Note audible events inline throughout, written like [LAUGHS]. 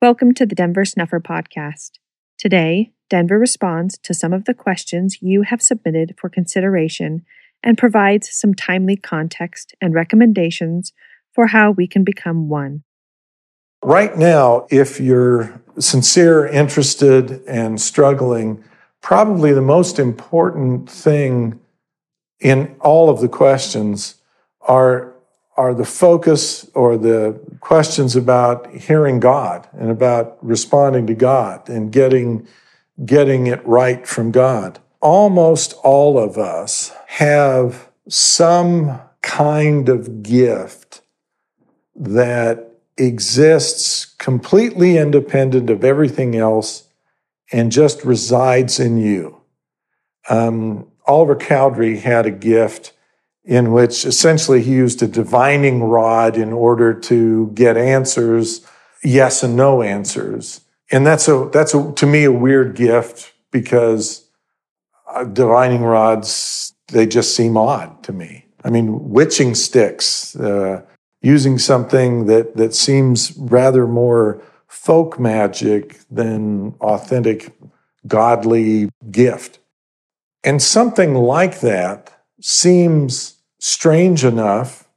Welcome to the Denver Snuffer Podcast. Today, Denver responds to some of the questions you have submitted for consideration and provides some timely context and recommendations for how we can become one. Right now, if you're sincere, interested, and struggling, probably the most important thing in all of the questions are, are the focus or the questions about hearing God and about responding to God and getting, getting it right from God. Almost all of us have some kind of gift that exists completely independent of everything else and just resides in you. Um, Oliver Cowdery had a gift in which essentially he used a divining rod in order to get answers, yes and no answers. And that's a, that's a, to me, a weird gift because uh, divining rods, they just seem odd to me. I mean, witching sticks, uh, using something that, that seems rather more folk magic than authentic godly gift. And something like that seems strange enough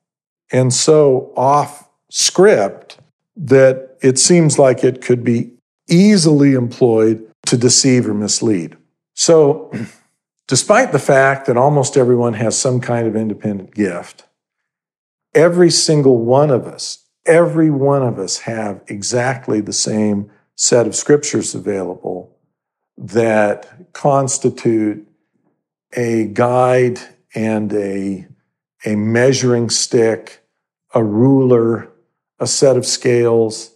and so off script that it seems like it could be easily employed to deceive or mislead. So, [CLEARS THROAT] despite the fact that almost everyone has some kind of independent gift, every single one of us, every one of us have exactly the same set of scriptures available that constitute a guide and a, a measuring stick, a ruler, a set of scales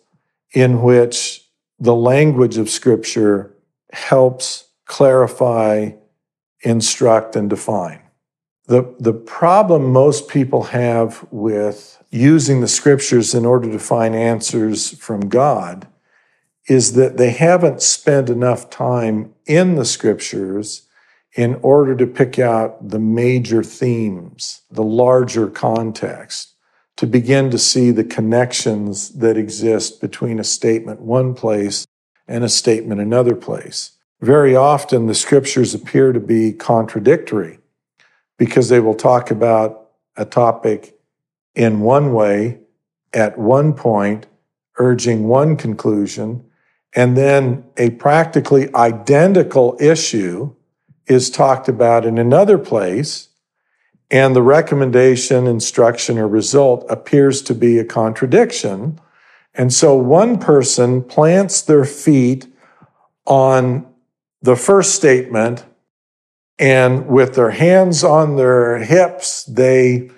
in which the language of scripture helps clarify, instruct, and define. The, the problem most people have with using the scriptures in order to find answers from God is that they haven't spent enough time in the scriptures in order to pick out the major themes, the larger context, to begin to see the connections that exist between a statement one place and a statement another place. Very often the scriptures appear to be contradictory because they will talk about a topic in one way at one point, urging one conclusion, and then a practically identical issue is talked about in another place, and the recommendation, instruction, or result appears to be a contradiction. And so one person plants their feet on the first statement and with their hands on their hips, they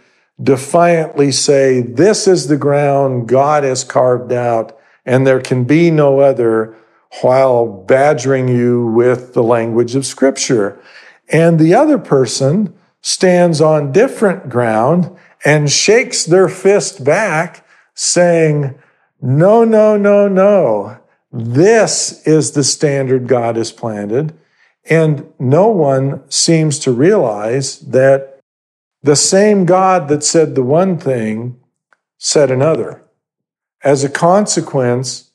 defiantly say, This is the ground God has carved out, and there can be no other, while badgering you with the language of Scripture. And the other person stands on different ground and shakes their fist back, saying, No, no, no, no. This is the standard God has planted. And no one seems to realize that the same God that said the one thing said another. As a consequence,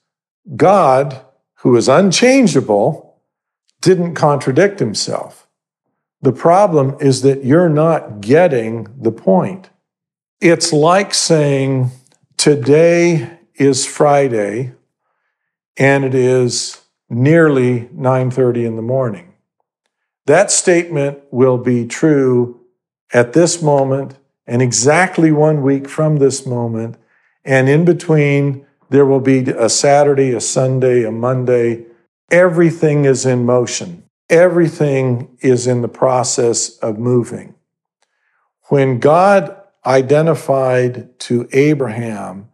God, who is unchangeable, didn't contradict himself. The problem is that you're not getting the point. It's like saying, today is Friday and it is nearly 9:30 in the morning. That statement will be true at this moment and exactly one week from this moment. And in between, there will be a Saturday, a Sunday, a Monday. Everything is in motion. Everything is in the process of moving. When God identified to Abraham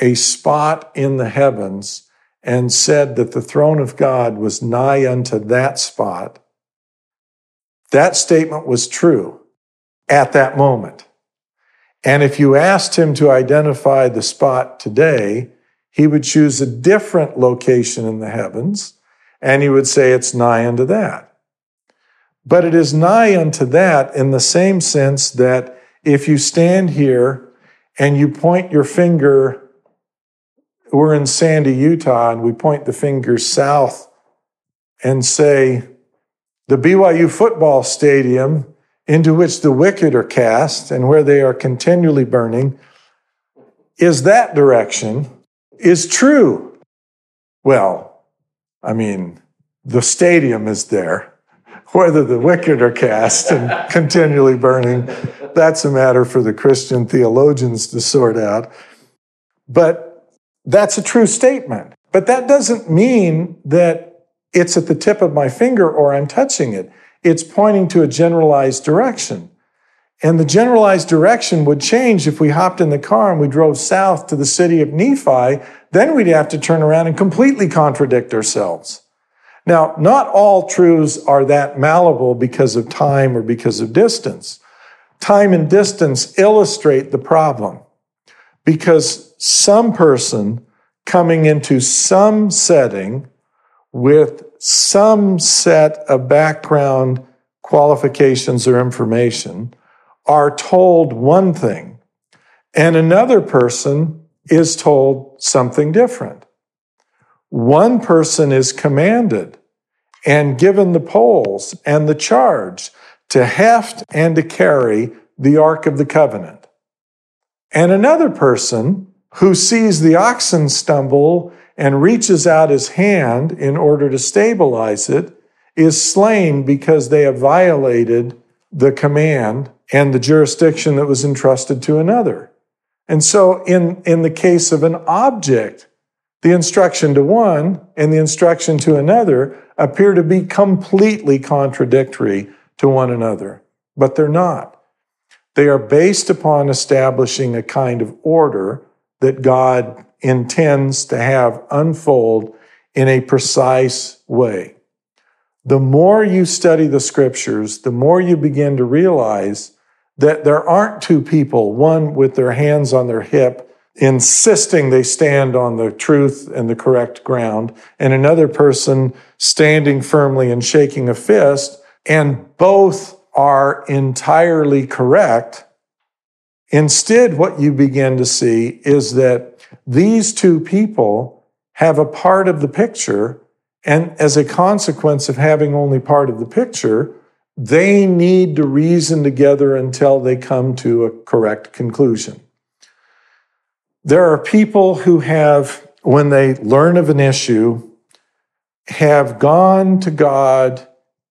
a spot in the heavens and said that the throne of God was nigh unto that spot, that statement was true at that moment. And if you asked him to identify the spot today, he would choose a different location in the heavens and he would say it's nigh unto that. But it is nigh unto that in the same sense that if you stand here and you point your finger we're in Sandy, Utah, and we point the finger south and say, the BYU football stadium into which the wicked are cast and where they are continually burning is that direction is true. Well, I mean, the stadium is there. [LAUGHS] Whether the wicked are cast and [LAUGHS] continually burning, that's a matter for the Christian theologians to sort out. But that's a true statement. But that doesn't mean that it's at the tip of my finger or I'm touching it. It's pointing to a generalized direction. And the generalized direction would change if we hopped in the car and we drove south to the city of Nephi. Then we'd have to turn around and completely contradict ourselves. Now, not all truths are that malleable because of time or because of distance. Time and distance illustrate the problem because some person coming into some setting with some set of background qualifications or information are told one thing, and another person is told something different. One person is commanded and given the poles and the charge to heft and to carry the Ark of the Covenant. And another person who sees the oxen stumble and reaches out his hand in order to stabilize it is slain because they have violated the command and the jurisdiction that was entrusted to another. And so, in, in the case of an object, the instruction to one and the instruction to another appear to be completely contradictory to one another, but they're not. They are based upon establishing a kind of order that God intends to have unfold in a precise way. The more you study the scriptures, the more you begin to realize that there aren't two people, one with their hands on their hip, insisting they stand on the truth and the correct ground, and another person standing firmly and shaking a fist, and both are entirely correct. Instead, what you begin to see is that these two people have a part of the picture, and as a consequence of having only part of the picture, they need to reason together until they come to a correct conclusion. There are people who have, when they learn of an issue, have gone to God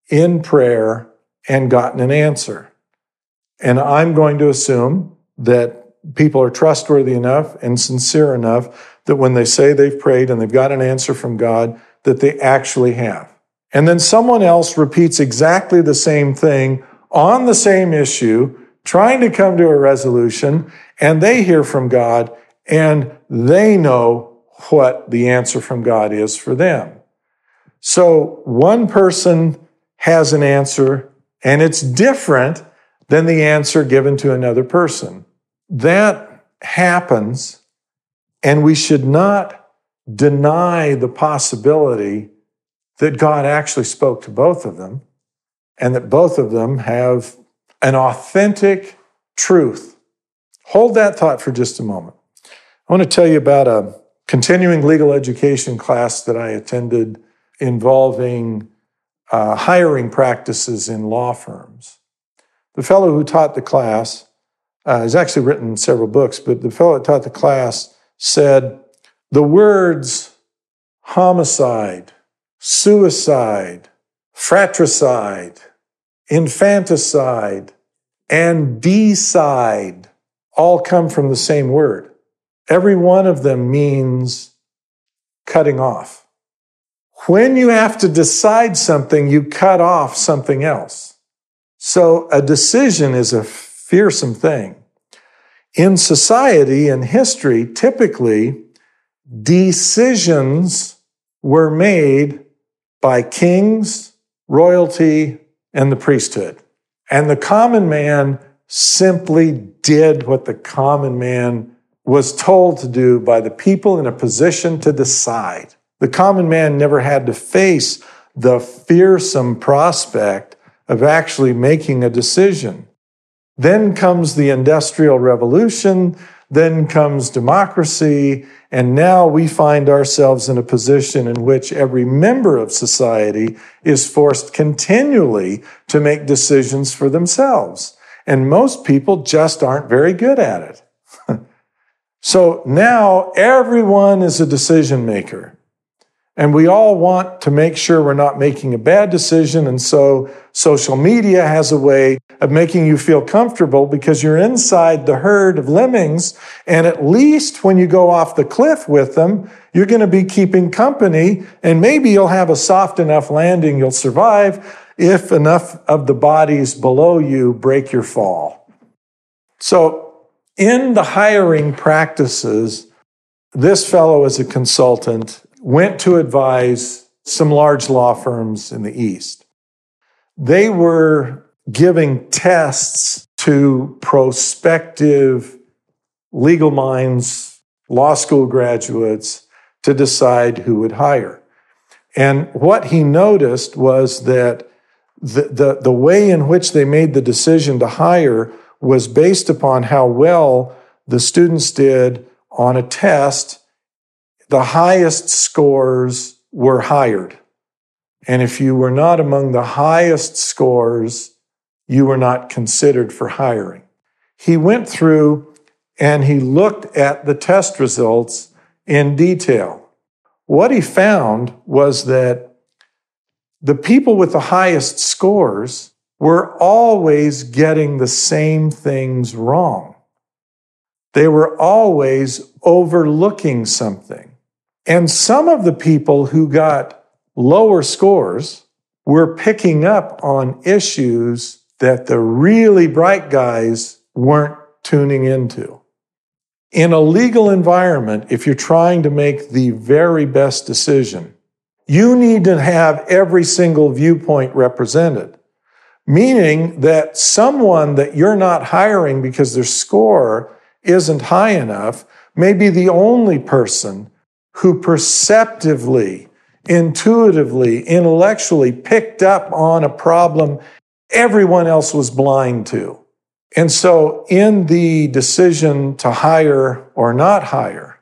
in prayer and gotten an answer. And I'm going to assume that people are trustworthy enough and sincere enough that when they say they've prayed and they've got an answer from God, that they actually have. And then someone else repeats exactly the same thing on the same issue, trying to come to a resolution, and they hear from God and they know what the answer from God is for them. So one person has an answer and it's different than the answer given to another person. That happens, and we should not deny the possibility that God actually spoke to both of them and that both of them have an authentic truth. Hold that thought for just a moment. I want to tell you about a continuing legal education class that I attended involving uh, hiring practices in law firms. The fellow who taught the class uh, has actually written several books, but the fellow that taught the class said the words homicide, suicide, fratricide, infanticide, and decide all come from the same word. Every one of them means cutting off. When you have to decide something, you cut off something else. So a decision is a fearsome thing. In society and history, typically, decisions were made by kings, royalty, and the priesthood. And the common man simply did what the common man was told to do by the people in a position to decide. The common man never had to face the fearsome prospect of actually making a decision. Then comes the Industrial Revolution. Then comes democracy. And now we find ourselves in a position in which every member of society is forced continually to make decisions for themselves. And most people just aren't very good at it. [LAUGHS] so now everyone is a decision maker. And we all want to make sure we're not making a bad decision. And so social media has a way of making you feel comfortable because you're inside the herd of lemmings. And at least when you go off the cliff with them, you're going to be keeping company and maybe you'll have a soft enough landing you'll survive if enough of the bodies below you break your fall. So in the hiring practices, this fellow is a consultant went to advise some large law firms in the East. They were giving tests to prospective legal minds, law school graduates to decide who would hire. And what he noticed was that the, the, the way in which they made the decision to hire was based upon how well the students did on a test the highest scores were hired. And if you were not among the highest scores, you were not considered for hiring. He went through and he looked at the test results in detail. What he found was that the people with the highest scores were always getting the same things wrong. They were always overlooking something. And some of the people who got lower scores were picking up on issues that the really bright guys weren't tuning into. In a legal environment, if you're trying to make the very best decision, you need to have every single viewpoint represented. Meaning that someone that you're not hiring because their score isn't high enough may be the only person who perceptively, intuitively, intellectually picked up on a problem everyone else was blind to. And so, in the decision to hire or not hire,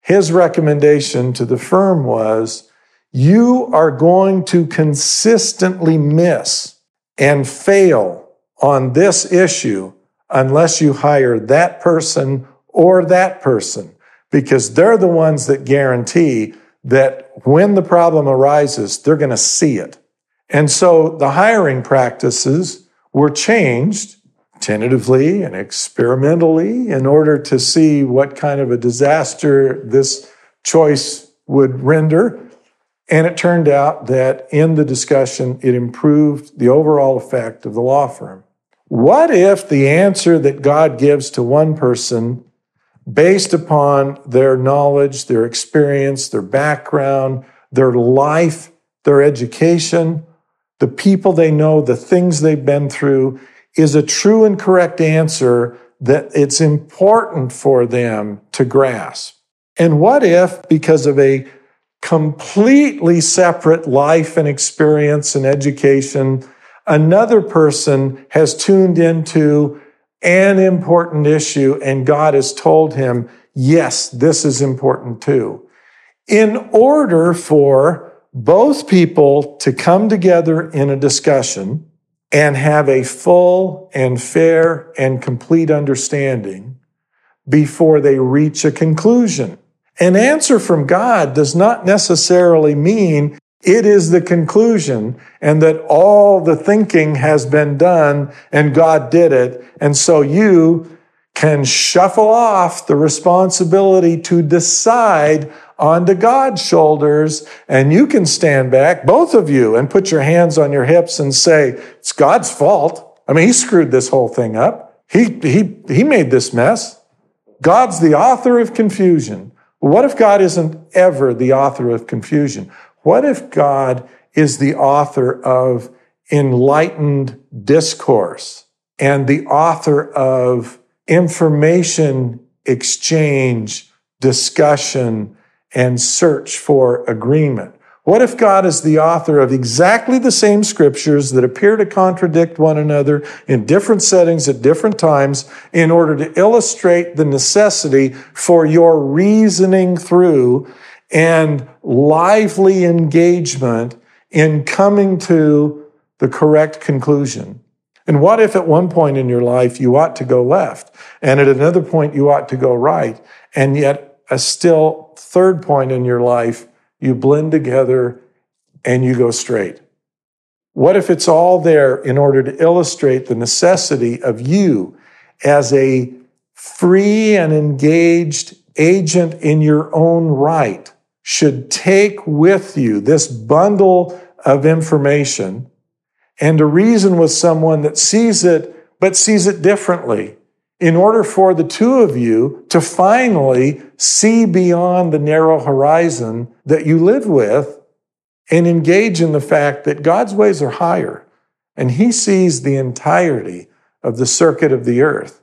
his recommendation to the firm was you are going to consistently miss and fail on this issue unless you hire that person or that person because they're the ones that guarantee that when the problem arises, they're going to see it. And so the hiring practices were changed tentatively and experimentally in order to see what kind of a disaster this choice would render. And it turned out that in the discussion, it improved the overall effect of the law firm. What if the answer that God gives to one person based upon their knowledge, their experience, their background, their life, their education, the people they know, the things they've been through, is a true and correct answer that it's important for them to grasp. And what if, because of a completely separate life and experience and education, another person has tuned into an important issue, and God has told him, yes, this is important too. In order for both people to come together in a discussion and have a full and fair and complete understanding before they reach a conclusion. An answer from God does not necessarily mean it is the conclusion and that all the thinking has been done and God did it. And so you can shuffle off the responsibility to decide onto God's shoulders and you can stand back, both of you, and put your hands on your hips and say, it's God's fault. I mean, he screwed this whole thing up. He, he, he made this mess. God's the author of confusion. What if God isn't ever the author of confusion? What if God is the author of enlightened discourse and the author of information exchange, discussion, and search for agreement? What if God is the author of exactly the same scriptures that appear to contradict one another in different settings at different times in order to illustrate the necessity for your reasoning through and lively engagement in coming to the correct conclusion? And what if at one point in your life you ought to go left and at another point you ought to go right and yet a still third point in your life you blend together and you go straight. What if it's all there in order to illustrate the necessity of you as a free and engaged agent in your own right should take with you this bundle of information. And to reason with someone that sees it but sees it differently in order for the two of you to finally see beyond the narrow horizon that you live with and engage in the fact that God's ways are higher and He sees the entirety of the circuit of the earth,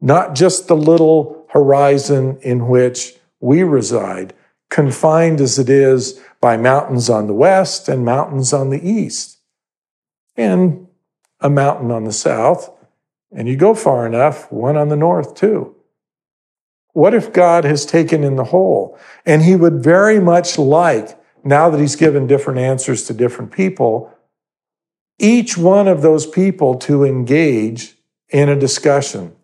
not just the little horizon in which we reside, confined as it is by mountains on the west and mountains on the east, and a mountain on the south and you go far enough, one on the north too. What if God has taken in the whole? And he would very much like, now that he's given different answers to different people, each one of those people to engage in a discussion.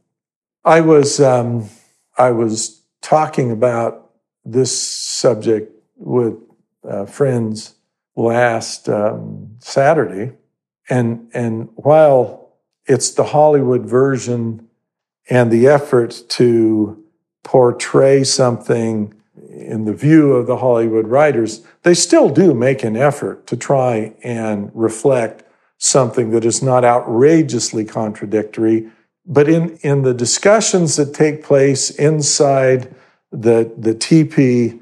I was, um, I was talking about this subject with uh, friends last um, Saturday, and and while it's the Hollywood version and the effort to portray something in the view of the Hollywood writers, they still do make an effort to try and reflect something that is not outrageously contradictory. But in, in the discussions that take place inside the, the teepee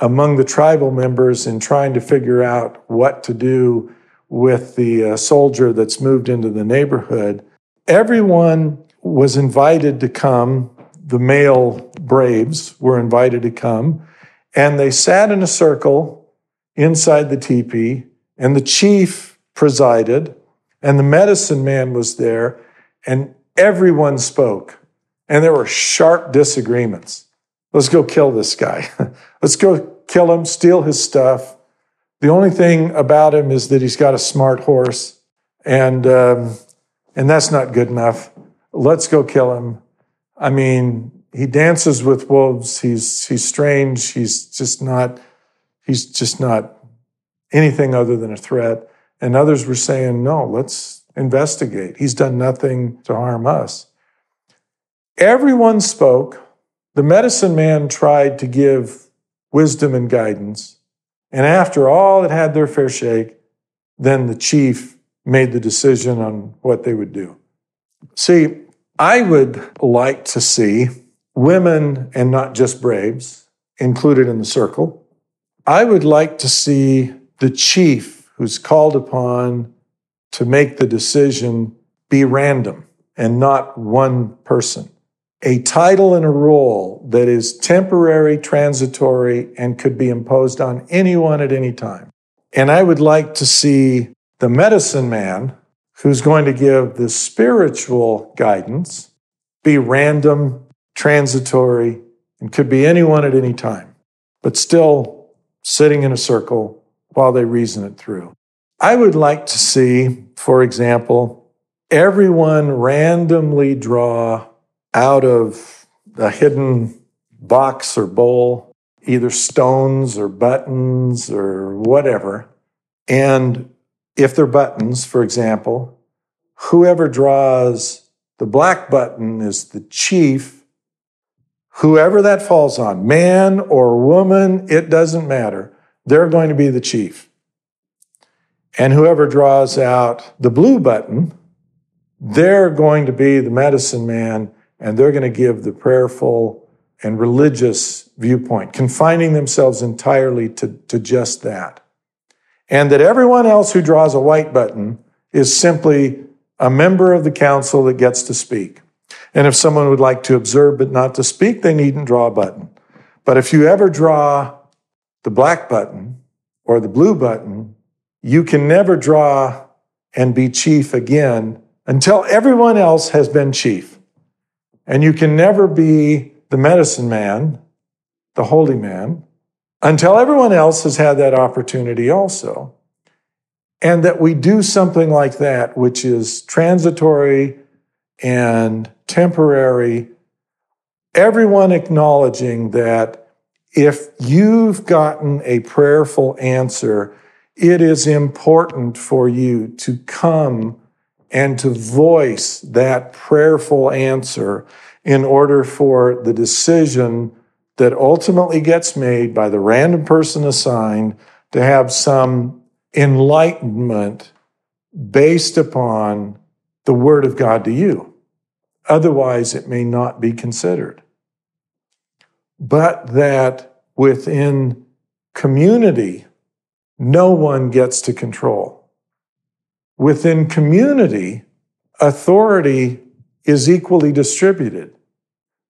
among the tribal members in trying to figure out what to do with the uh, soldier that's moved into the neighborhood, everyone was invited to come. The male braves were invited to come, and they sat in a circle inside the teepee, and the chief presided, and the medicine man was there, and everyone spoke. And there were sharp disagreements. Let's go kill this guy. [LAUGHS] Let's go kill him, steal his stuff. The only thing about him is that he's got a smart horse, and um, and that's not good enough. Let's go kill him. I mean, he dances with wolves. He's he's strange. He's just not. He's just not anything other than a threat. And others were saying, no, let's investigate. He's done nothing to harm us. Everyone spoke. The medicine man tried to give wisdom and guidance. And after all had had their fair shake, then the chief made the decision on what they would do. See, I would like to see women and not just braves included in the circle. I would like to see the chief who's called upon to make the decision be random and not one person. A title and a role that is temporary, transitory, and could be imposed on anyone at any time. And I would like to see the medicine man who's going to give the spiritual guidance be random, transitory, and could be anyone at any time, but still sitting in a circle while they reason it through. I would like to see, for example, everyone randomly draw out of a hidden box or bowl either stones or buttons or whatever, and if they're buttons, for example, whoever draws the black button is the chief. Whoever that falls on, man or woman, it doesn't matter. They're going to be the chief. And whoever draws out the blue button, they're going to be the medicine man and they're going to give the prayerful and religious viewpoint, confining themselves entirely to, to just that and that everyone else who draws a white button is simply a member of the council that gets to speak. And if someone would like to observe but not to speak, they needn't draw a button. But if you ever draw the black button or the blue button, you can never draw and be chief again until everyone else has been chief. And you can never be the medicine man, the holy man, until everyone else has had that opportunity also. And that we do something like that, which is transitory and temporary, everyone acknowledging that if you've gotten a prayerful answer, it is important for you to come and to voice that prayerful answer in order for the decision that ultimately gets made by the random person assigned to have some enlightenment based upon the Word of God to you. Otherwise, it may not be considered. But that within community, no one gets to control. Within community, authority is equally distributed.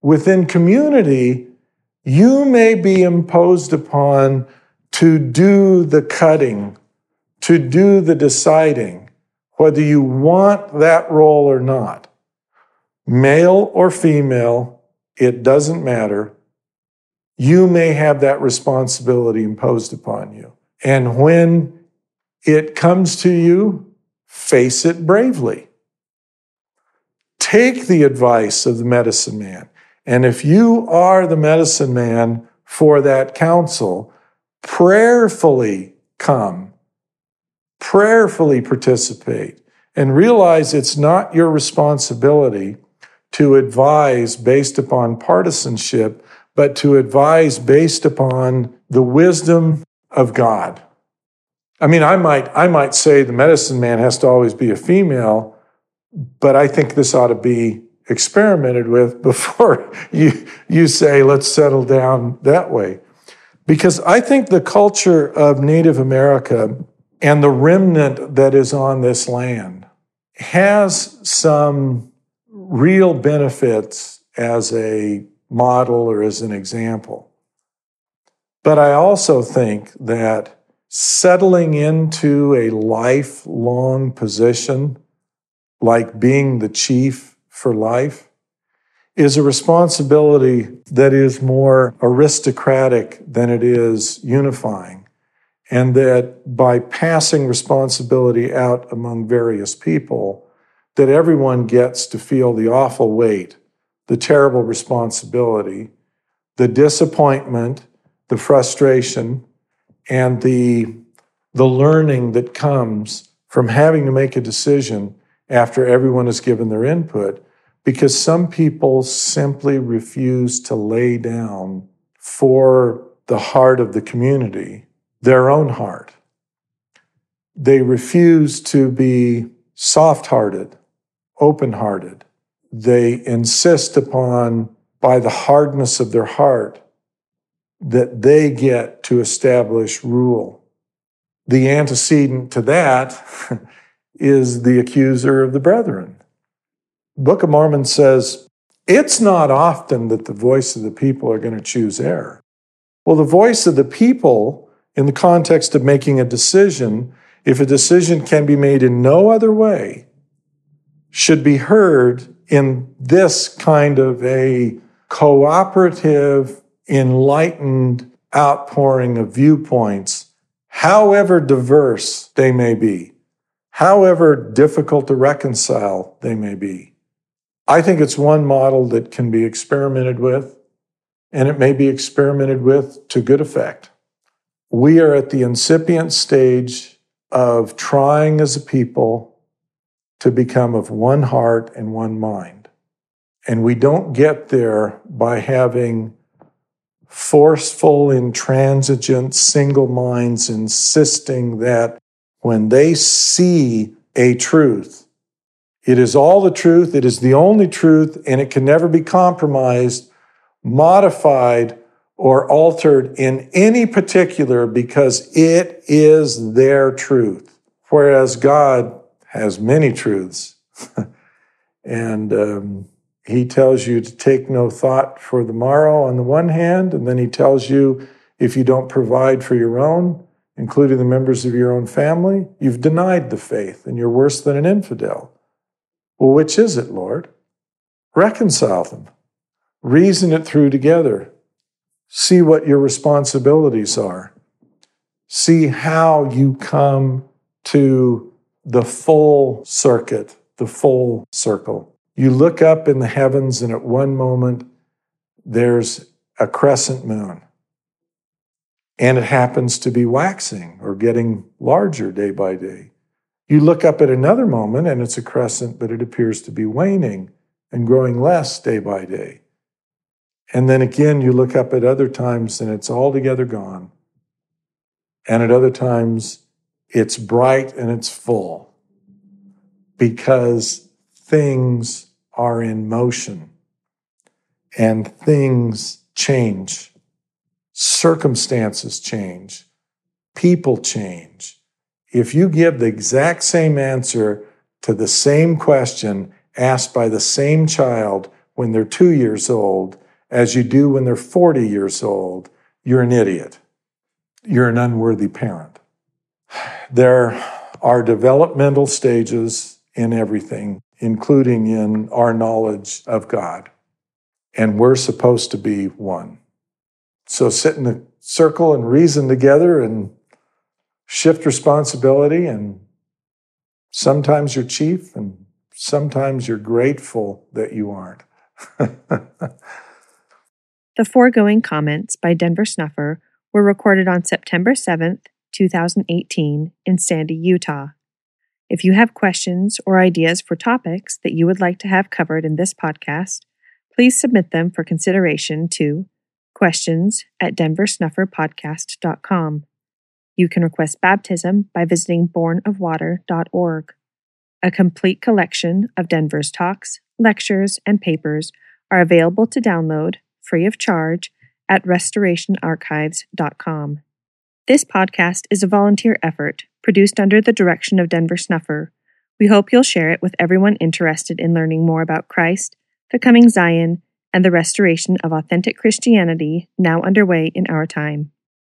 Within community, you may be imposed upon to do the cutting, to do the deciding, whether you want that role or not. Male or female, it doesn't matter. You may have that responsibility imposed upon you. And when it comes to you, face it bravely. Take the advice of the medicine man. And if you are the medicine man for that council, prayerfully come, prayerfully participate, and realize it's not your responsibility to advise based upon partisanship, but to advise based upon the wisdom of God. I mean, I might, I might say the medicine man has to always be a female, but I think this ought to be experimented with [LAUGHS] before you, you say, let's settle down that way. Because I think the culture of Native America and the remnant that is on this land has some real benefits as a model or as an example. But I also think that settling into a lifelong position, like being the chief for life, is a responsibility that is more aristocratic than it is unifying. And that by passing responsibility out among various people, that everyone gets to feel the awful weight, the terrible responsibility, the disappointment, the frustration and the, the learning that comes from having to make a decision after everyone has given their input because some people simply refuse to lay down for the heart of the community their own heart. They refuse to be soft hearted, open hearted. They insist upon, by the hardness of their heart, that they get to establish rule. The antecedent to that [LAUGHS] is the accuser of the brethren. Book of Mormon says it's not often that the voice of the people are going to choose error. Well, the voice of the people, in the context of making a decision, if a decision can be made in no other way, should be heard in this kind of a cooperative enlightened outpouring of viewpoints, however diverse they may be, however difficult to reconcile they may be. I think it's one model that can be experimented with, and it may be experimented with to good effect. We are at the incipient stage of trying as a people to become of one heart and one mind. And we don't get there by having forceful, intransigent, single minds insisting that when they see a truth, it is all the truth, it is the only truth, and it can never be compromised, modified, or altered in any particular because it is their truth. Whereas God has many truths. [LAUGHS] and um, he tells you to take no thought for the morrow on the one hand, and then he tells you if you don't provide for your own including the members of your own family, you've denied the faith and you're worse than an infidel. Well, which is it, Lord? Reconcile them, reason it through together, see what your responsibilities are, see how you come to the full circuit, the full circle. You look up in the heavens, and at one moment, there's a crescent moon and it happens to be waxing or getting larger day by day. You look up at another moment and it's a crescent, but it appears to be waning and growing less day by day. And then again, you look up at other times and it's altogether gone. And at other times, it's bright and it's full because things are in motion and things change circumstances change, people change. If you give the exact same answer to the same question asked by the same child when they're two years old as you do when they're 40 years old, you're an idiot. You're an unworthy parent. There are developmental stages in everything, including in our knowledge of God. And we're supposed to be one. So sit in a circle and reason together and shift responsibility. And sometimes you're chief, and sometimes you're grateful that you aren't. [LAUGHS] the foregoing comments by Denver Snuffer were recorded on September 7th, 2018, in Sandy, Utah. If you have questions or ideas for topics that you would like to have covered in this podcast, please submit them for consideration to questions at denversnufferpodcast.com. You can request baptism by visiting bornofwater.org. A complete collection of Denver's talks, lectures, and papers are available to download free of charge at restorationarchives.com. This podcast is a volunteer effort produced under the direction of Denver Snuffer. We hope you'll share it with everyone interested in learning more about Christ, the coming Zion, and the restoration of authentic Christianity now underway in our time.